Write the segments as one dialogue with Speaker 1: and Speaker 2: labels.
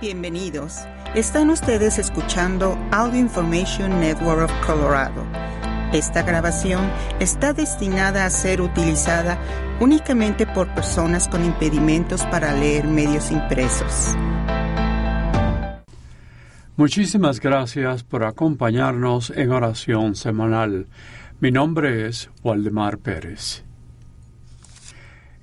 Speaker 1: Bienvenidos. Están ustedes escuchando Audio Information Network of Colorado. Esta grabación está destinada a ser utilizada únicamente por personas con impedimentos para leer medios impresos.
Speaker 2: Muchísimas gracias por acompañarnos en oración semanal. Mi nombre es Waldemar Pérez.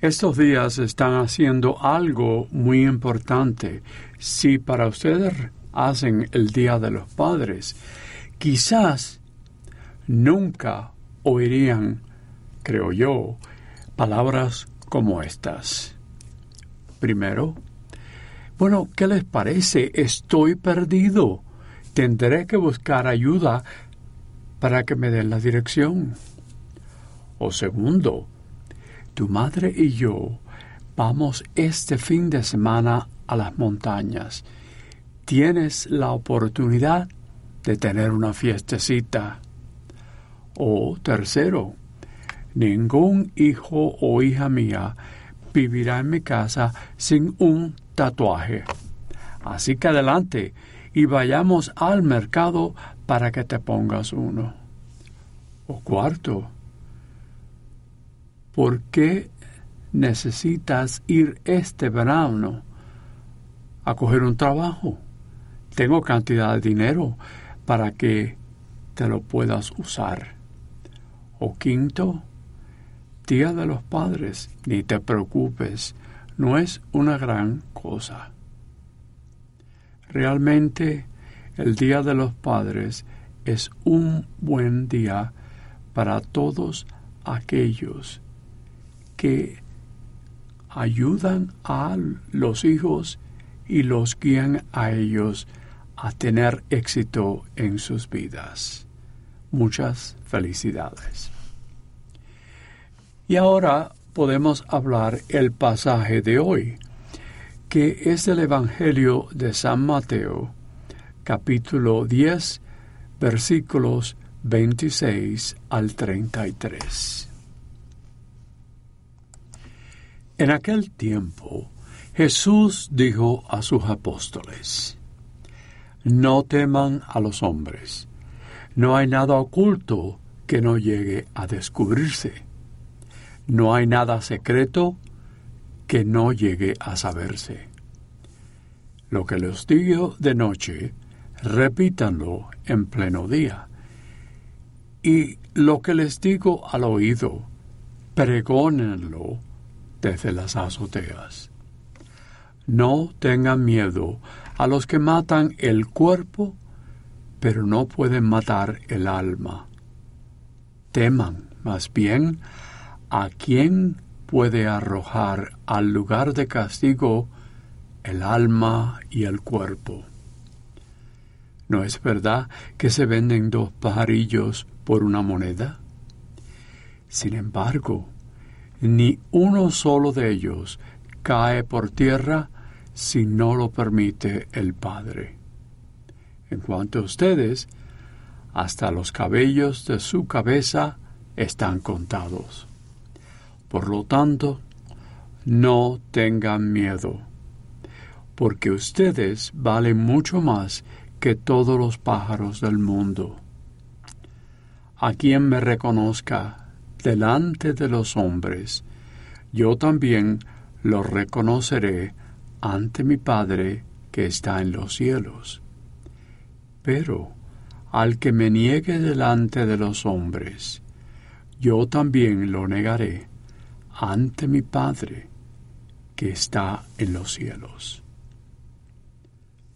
Speaker 2: Estos días están haciendo algo muy importante. Si para ustedes hacen el Día de los Padres, quizás nunca oirían, creo yo, palabras como estas. Primero, bueno, ¿qué les parece? Estoy perdido. Tendré que buscar ayuda para que me den la dirección. O segundo, tu madre y yo vamos este fin de semana a las montañas. Tienes la oportunidad de tener una fiestecita. O tercero, ningún hijo o hija mía vivirá en mi casa sin un tatuaje. Así que adelante y vayamos al mercado para que te pongas uno. O cuarto, ¿por qué necesitas ir este verano a coger un trabajo? Tengo cantidad de dinero para que te lo puedas usar. O quinto, Día de los Padres, ni te preocupes, no es una gran cosa. Realmente el Día de los Padres es un buen día para todos aquellos que ayudan a los hijos y los guían a ellos a tener éxito en sus vidas. Muchas felicidades. Y ahora podemos hablar el pasaje de hoy, que es el Evangelio de San Mateo, capítulo 10, versículos 26 al 33. En aquel tiempo Jesús dijo a sus apóstoles, No teman a los hombres, no hay nada oculto que no llegue a descubrirse, no hay nada secreto que no llegue a saberse. Lo que les digo de noche, repítanlo en pleno día. Y lo que les digo al oído, pregónenlo desde las azoteas. No tengan miedo a los que matan el cuerpo, pero no pueden matar el alma. Teman, más bien, a quien puede arrojar al lugar de castigo el alma y el cuerpo. ¿No es verdad que se venden dos pajarillos por una moneda? Sin embargo, ni uno solo de ellos cae por tierra si no lo permite el Padre. En cuanto a ustedes, hasta los cabellos de su cabeza están contados. Por lo tanto, no tengan miedo, porque ustedes valen mucho más que todos los pájaros del mundo. A quien me reconozca delante de los hombres, yo también lo reconoceré ante mi Padre que está en los cielos. Pero al que me niegue delante de los hombres, yo también lo negaré ante mi Padre que está en los cielos.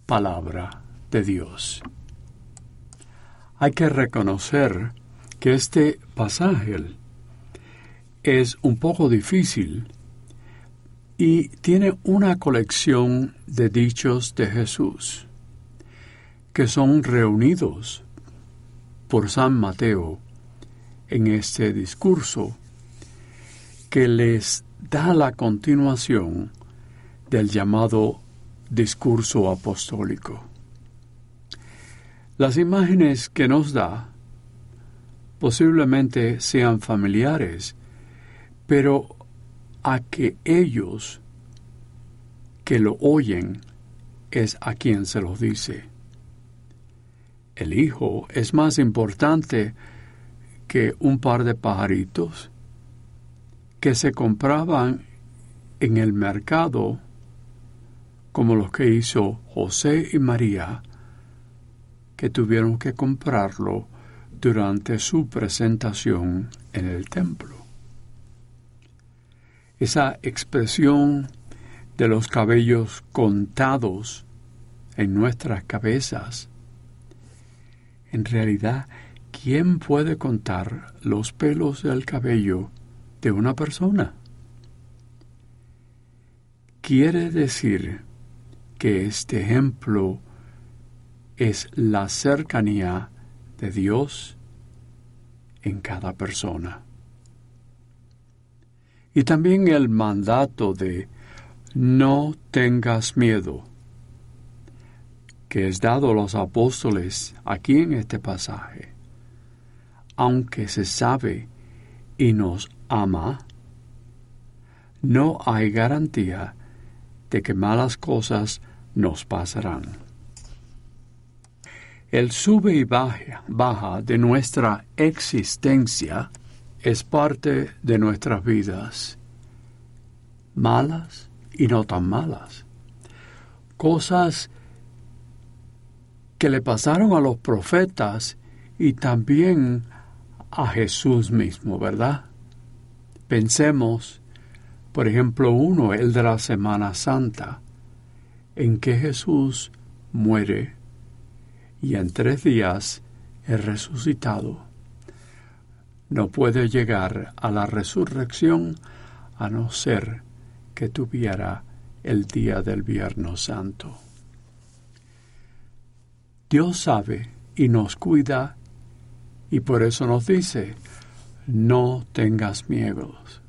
Speaker 2: Palabra de Dios. Hay que reconocer que este pasaje es un poco difícil y tiene una colección de dichos de Jesús que son reunidos por San Mateo en este discurso que les da la continuación del llamado discurso apostólico. Las imágenes que nos da posiblemente sean familiares pero a que ellos que lo oyen es a quien se los dice. El Hijo es más importante que un par de pajaritos que se compraban en el mercado como los que hizo José y María, que tuvieron que comprarlo durante su presentación en el templo. Esa expresión de los cabellos contados en nuestras cabezas, en realidad, ¿quién puede contar los pelos del cabello de una persona? Quiere decir que este ejemplo es la cercanía de Dios en cada persona. Y también el mandato de no tengas miedo, que es dado a los apóstoles aquí en este pasaje. Aunque se sabe y nos ama, no hay garantía de que malas cosas nos pasarán. El sube y baja, baja de nuestra existencia es parte de nuestras vidas, malas y no tan malas. Cosas que le pasaron a los profetas y también a Jesús mismo, ¿verdad? Pensemos, por ejemplo, uno, el de la Semana Santa en que Jesús muere y en tres días es resucitado. No puede llegar a la resurrección a no ser que tuviera el día del Viernes Santo. Dios sabe y nos cuida y por eso nos dice, no tengas miedos.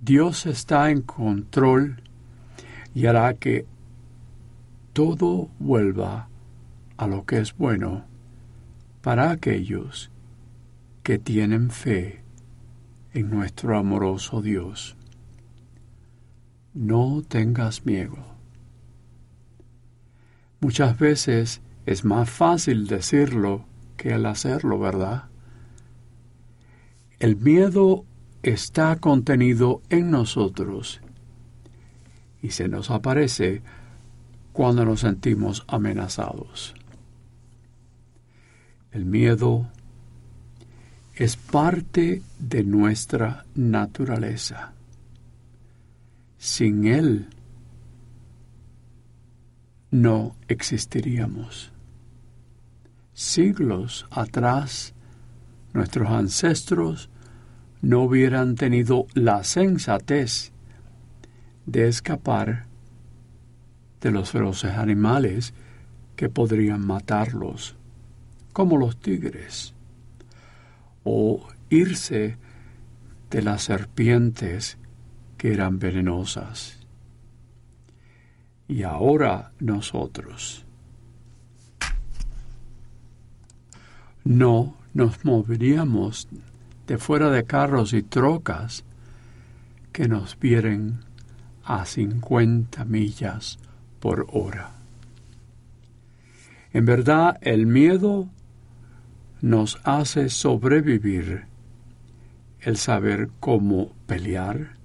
Speaker 2: Dios está en control y hará que todo vuelva a lo que es bueno para aquellos que tienen fe en nuestro amoroso Dios. No tengas miedo. Muchas veces es más fácil decirlo que el hacerlo, ¿verdad? El miedo está contenido en nosotros y se nos aparece cuando nos sentimos amenazados. El miedo es parte de nuestra naturaleza. Sin él no existiríamos. Siglos atrás, nuestros ancestros no hubieran tenido la sensatez de escapar de los feroces animales que podrían matarlos, como los tigres, o irse de las serpientes que eran venenosas. Y ahora nosotros no nos moveríamos de fuera de carros y trocas que nos vieren a 50 millas por hora. En verdad, el miedo nos hace sobrevivir, el saber cómo pelear,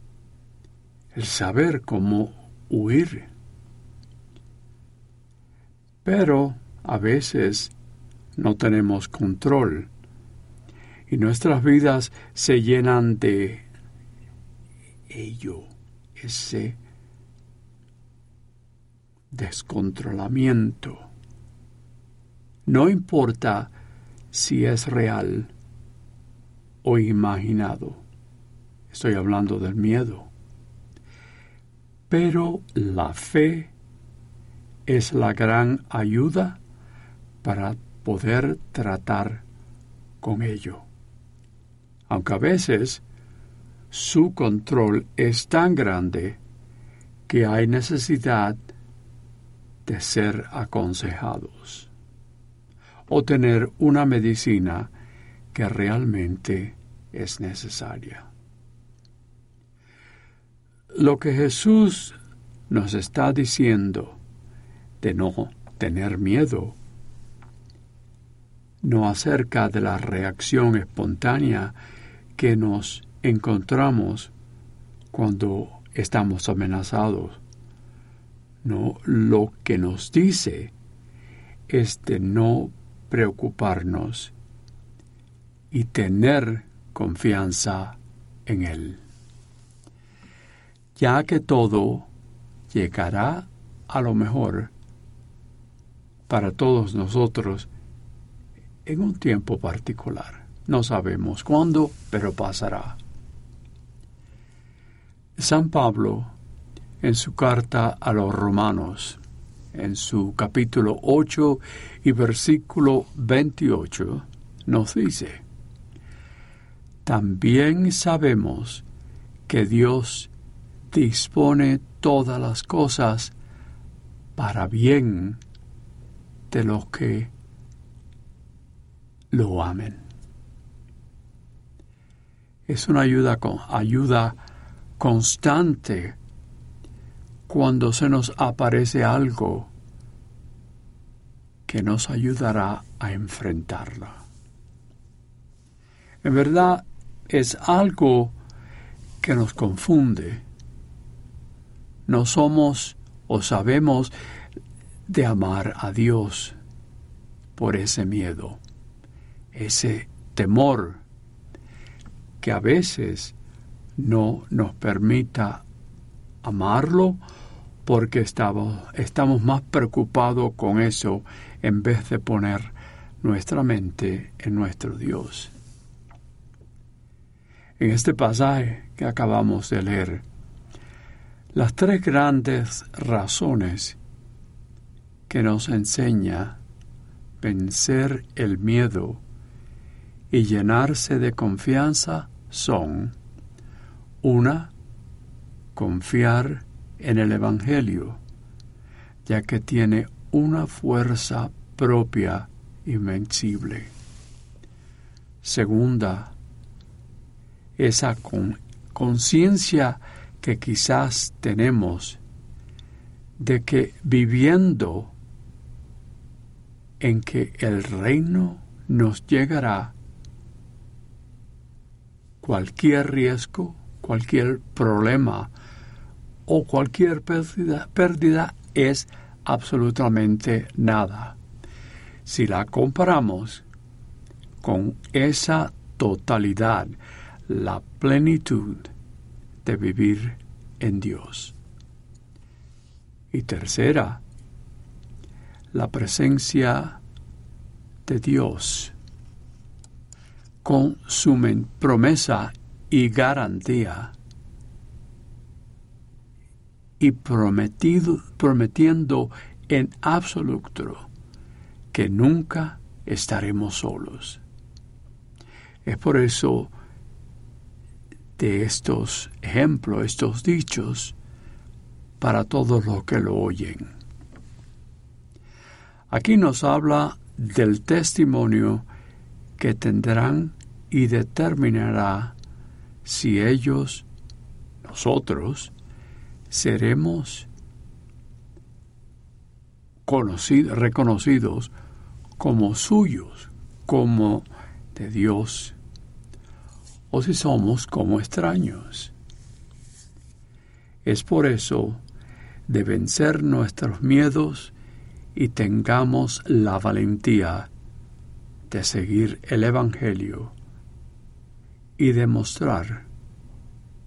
Speaker 2: el saber cómo huir. Pero a veces no tenemos control y nuestras vidas se llenan de ello ese descontrolamiento. No importa si es real o imaginado. Estoy hablando del miedo. Pero la fe es la gran ayuda para poder tratar con ello. Aunque a veces su control es tan grande que hay necesidad de ser aconsejados o tener una medicina que realmente es necesaria. Lo que Jesús nos está diciendo de no tener miedo, no acerca de la reacción espontánea que nos encontramos cuando estamos amenazados. No, lo que nos dice es de no preocuparnos y tener confianza en Él. Ya que todo llegará a lo mejor para todos nosotros en un tiempo particular. No sabemos cuándo, pero pasará. San Pablo, en su carta a los romanos, en su capítulo 8 y versículo 28, nos dice, También sabemos que Dios dispone todas las cosas para bien de los que lo amen. Es una ayuda, ayuda constante cuando se nos aparece algo que nos ayudará a enfrentarla. En verdad es algo que nos confunde. No somos o sabemos de amar a Dios por ese miedo, ese temor que a veces no nos permita amarlo porque estamos, más preocupados con eso en vez de poner nuestra mente en nuestro Dios. En este pasaje que acabamos de leer, las tres grandes razones que nos enseña vencer el miedo y llenarse de confianza son una, confiar en el Evangelio, ya que tiene una fuerza propia invencible. Segunda, esa conciencia que quizás tenemos de que viviendo en que el reino nos llegará, cualquier riesgo, cualquier problema o cualquier pérdida, es absolutamente nada. Si la comparamos con esa totalidad, la plenitud de vivir en Dios. Y tercera, la presencia de Dios con su promesa y garantía y prometido, prometiendo en absoluto que nunca estaremos solos. Es por eso de estos ejemplos, estos dichos, para todos los que lo oyen. Aquí nos habla del testimonio que tendrán y determinará si ellos, nosotros, seremos conocidos, reconocidos como suyos, como de Dios, o si somos como extraños. Es por eso de vencer nuestros miedos y tengamos la valentía de seguir el Evangelio y demostrar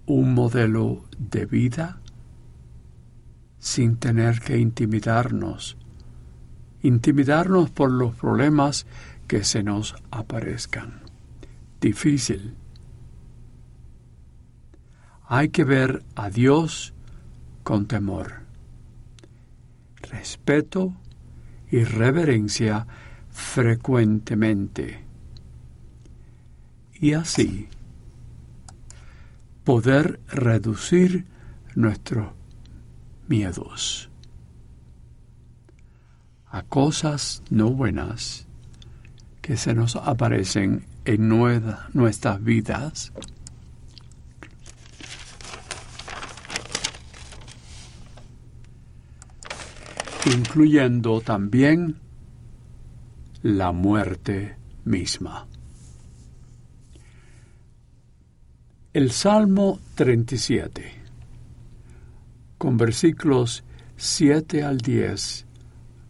Speaker 2: un modelo de vida sin tener que intimidarnos, intimidarnos por los problemas que se nos aparezcan. Difícil. Hay que ver a Dios con temor, respeto y reverencia frecuentemente. Y así poder reducir nuestros miedos. A cosas no buenas que se nos aparecen en nuestras vidas. Incluyendo también la muerte misma. El Salmo 37, con versículos 7 al 10,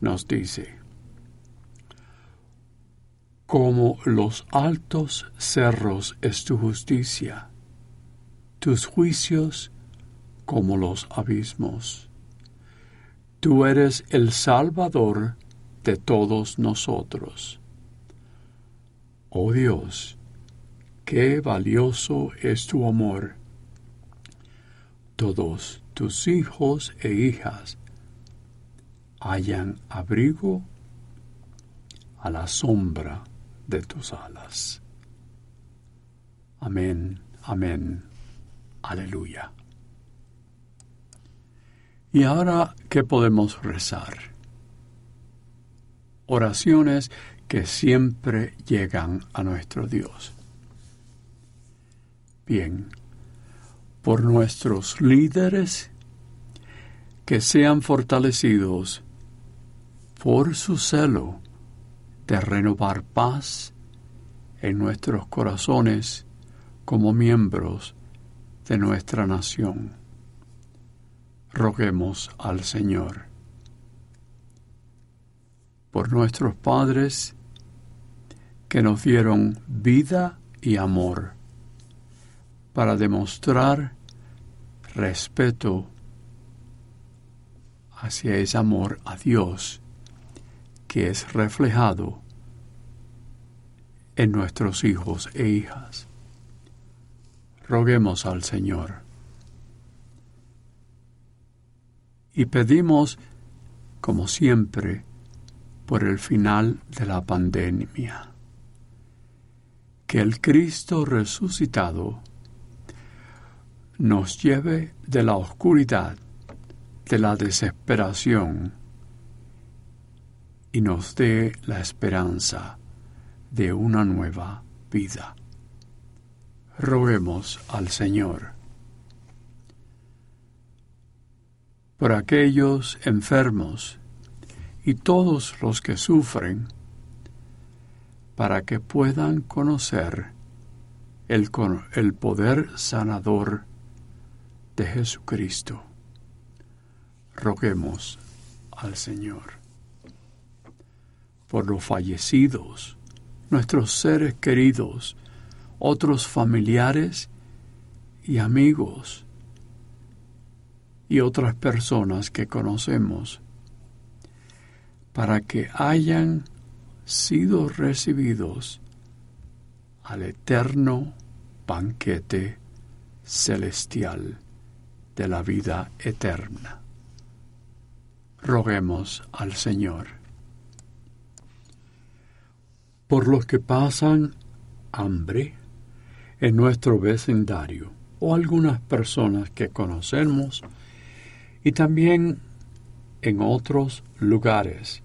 Speaker 2: nos dice, Como los altos cerros es tu justicia, tus juicios como los abismos. Tú eres el Salvador de todos nosotros. Oh Dios, qué valioso es tu amor. Todos tus hijos e hijas hayan abrigo a la sombra de tus alas. Amén, amén, aleluya. ¿Y ahora qué podemos rezar? Oraciones que siempre llegan a nuestro Dios. Bien, por nuestros líderes, que sean fortalecidos por su celo de renovar paz en nuestros corazones como miembros de nuestra nación. Roguemos al Señor. Por nuestros padres que nos dieron vida y amor para demostrar respeto hacia ese amor a Dios que es reflejado en nuestros hijos e hijas. Roguemos al Señor. Y pedimos, como siempre, por el final de la pandemia, que el Cristo resucitado nos lleve de la oscuridad, de la desesperación, y nos dé la esperanza de una nueva vida. Roguemos al Señor. Por aquellos enfermos y todos los que sufren, para que puedan conocer el, el poder sanador de Jesucristo. Roguemos al Señor por los fallecidos, nuestros seres queridos, otros familiares y amigos y otras personas que conocemos, para que hayan sido recibidos al eterno banquete celestial de la vida eterna. Roguemos al Señor. Por los que pasan hambre en nuestro vecindario o algunas personas que conocemos y también en otros lugares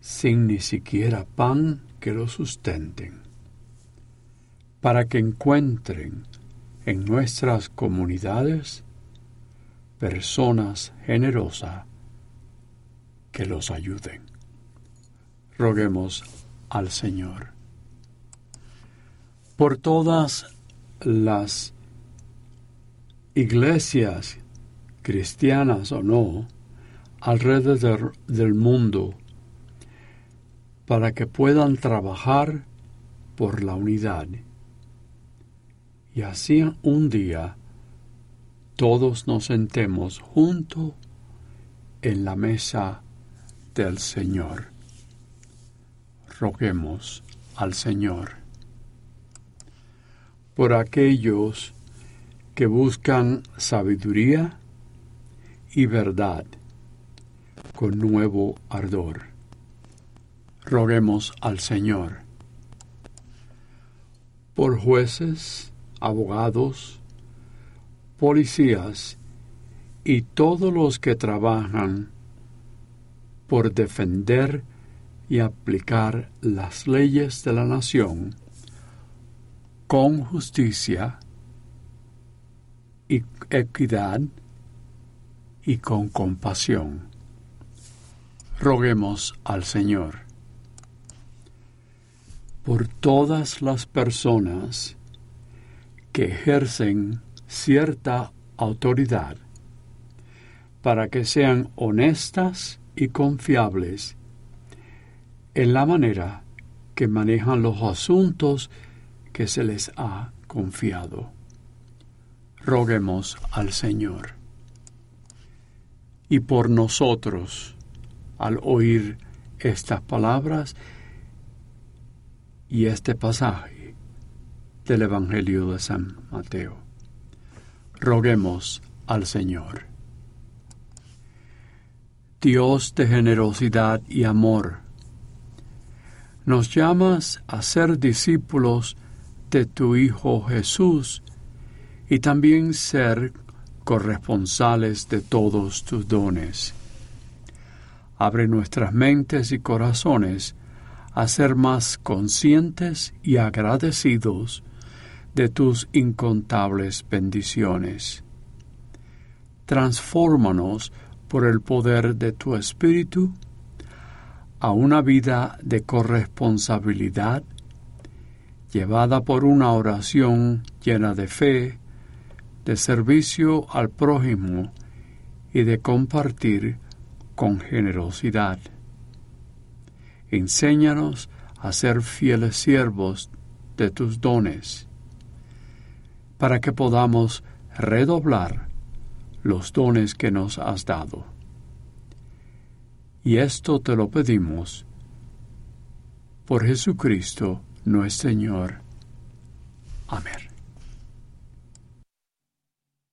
Speaker 2: sin ni siquiera pan que lo sustenten, para que encuentren en nuestras comunidades personas generosas que los ayuden. Roguemos al Señor. Por todas las iglesias cristianas o no, alrededor del mundo, para que puedan trabajar por la unidad. Y así un día todos nos sentemos juntos en la mesa del Señor roguemos al Señor. Por aquellos que buscan sabiduría y verdad con nuevo ardor. Roguemos al Señor. Por jueces, abogados, policías y todos los que trabajan por defender y aplicar las leyes de la nación con justicia y equidad y con compasión. Roguemos al Señor. Por todas las personas que ejercen cierta autoridad, para que sean honestas y confiables en la manera que manejan los asuntos que se les ha confiado. Roguemos al Señor. Y por nosotros, al oír estas palabras y este pasaje del Evangelio de San Mateo, roguemos al Señor. Dios de generosidad y amor, nos llamas a ser discípulos de tu Hijo Jesús y también ser corresponsales de todos tus dones. Abre nuestras mentes y corazones a ser más conscientes y agradecidos de tus incontables bendiciones. Transfórmanos por el poder de tu Espíritu a una vida de corresponsabilidad, llevada por una oración llena de fe, de servicio al prójimo y de compartir con generosidad. Enséñanos a ser fieles siervos de tus dones, para que podamos redoblar los dones que nos has dado. Y esto te lo pedimos por Jesucristo nuestro Señor. Amén.